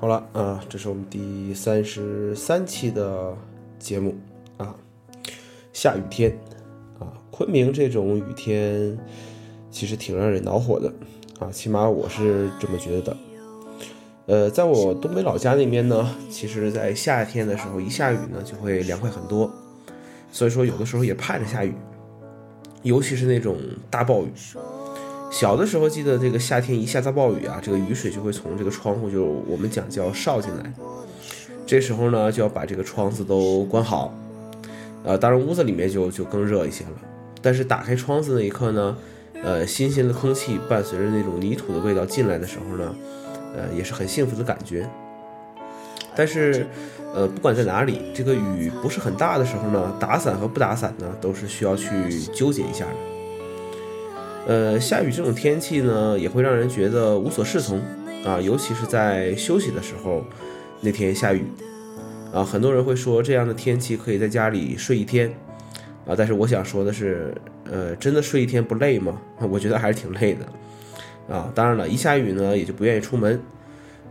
好了啊，这是我们第三十三期的节目啊。下雨天啊，昆明这种雨天其实挺让人恼火的啊，起码我是这么觉得的。呃，在我东北老家那边呢，其实，在夏天的时候一下雨呢，就会凉快很多，所以说有的时候也盼着下雨，尤其是那种大暴雨。小的时候记得这个夏天一下大暴雨啊，这个雨水就会从这个窗户就我们讲叫哨进来，这时候呢就要把这个窗子都关好，呃，当然屋子里面就就更热一些了。但是打开窗子那一刻呢，呃，新鲜的空气伴随着那种泥土的味道进来的时候呢，呃，也是很幸福的感觉。但是，呃，不管在哪里，这个雨不是很大的时候呢，打伞和不打伞呢，都是需要去纠结一下的。呃，下雨这种天气呢，也会让人觉得无所适从啊，尤其是在休息的时候，那天下雨啊，很多人会说这样的天气可以在家里睡一天啊，但是我想说的是，呃，真的睡一天不累吗？我觉得还是挺累的啊。当然了，一下雨呢，也就不愿意出门。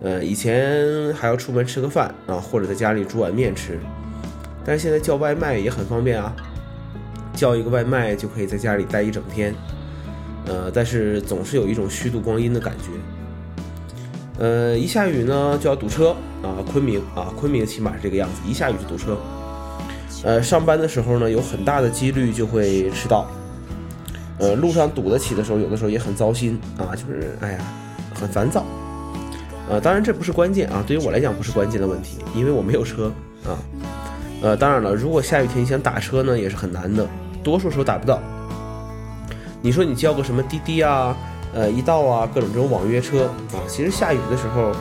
呃，以前还要出门吃个饭啊，或者在家里煮碗面吃，但是现在叫外卖也很方便啊，叫一个外卖就可以在家里待一整天。呃，但是总是有一种虚度光阴的感觉。呃，一下雨呢就要堵车啊，昆明啊，昆明起码是这个样子，一下雨就堵车。呃，上班的时候呢，有很大的几率就会迟到。呃，路上堵得起的时候，有的时候也很糟心啊，就是哎呀，很烦躁。呃，当然这不是关键啊，对于我来讲不是关键的问题，因为我没有车啊。呃，当然了，如果下雨天想打车呢，也是很难的，多数时候打不到。你说你叫个什么滴滴啊，呃，一道啊，各种这种网约车啊，其实下雨的时候，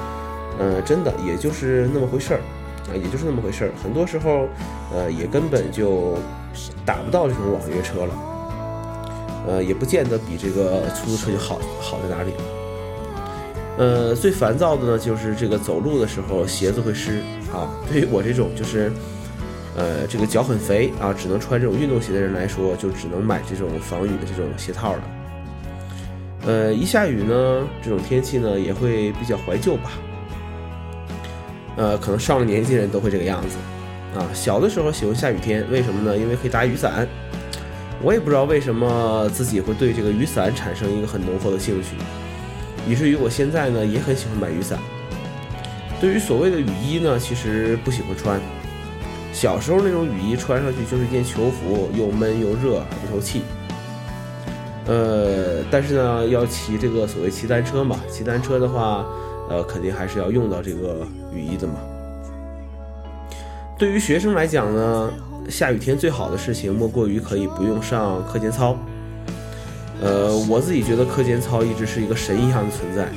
呃，真的也就是那么回事儿啊，也就是那么回事儿。很多时候，呃，也根本就打不到这种网约车了，呃，也不见得比这个出租车就好好在哪里。呃，最烦躁的呢，就是这个走路的时候鞋子会湿啊。对于我这种就是。呃，这个脚很肥啊，只能穿这种运动鞋的人来说，就只能买这种防雨的这种鞋套了。呃，一下雨呢，这种天气呢，也会比较怀旧吧。呃，可能上了年纪人都会这个样子啊。小的时候喜欢下雨天，为什么呢？因为可以打雨伞。我也不知道为什么自己会对这个雨伞产生一个很浓厚的兴趣，以至于我现在呢也很喜欢买雨伞。对于所谓的雨衣呢，其实不喜欢穿。小时候那种雨衣穿上去就是一件球服，又闷又热还，不透气。呃，但是呢，要骑这个所谓骑单车嘛，骑单车的话，呃，肯定还是要用到这个雨衣的嘛。对于学生来讲呢，下雨天最好的事情莫过于可以不用上课间操。呃，我自己觉得课间操一直是一个神一样的存在，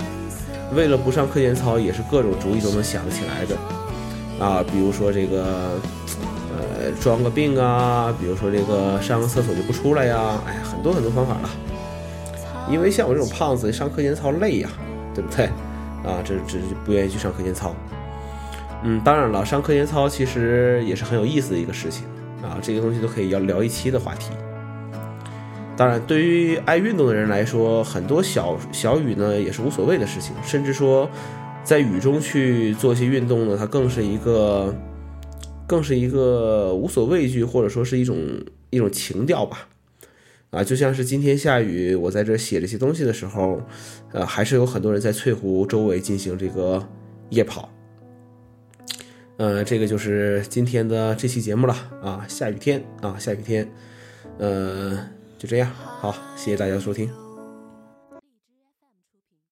为了不上课间操，也是各种主意都能想得起来的。啊，比如说这个。呃，装个病啊，比如说这个上个厕所就不出来呀，哎呀，很多很多方法了。因为像我这种胖子上课间操累呀，对不对？啊，这这不愿意去上课间操。嗯，当然了，上课间操其实也是很有意思的一个事情啊，这个东西都可以要聊一期的话题。当然，对于爱运动的人来说，很多小小雨呢也是无所谓的事情，甚至说在雨中去做一些运动呢，它更是一个。更是一个无所畏惧，或者说是一种一种情调吧，啊，就像是今天下雨，我在这写这些东西的时候，呃，还是有很多人在翠湖周围进行这个夜跑，呃，这个就是今天的这期节目了啊，下雨天啊，下雨天，呃，就这样，好，谢谢大家收听。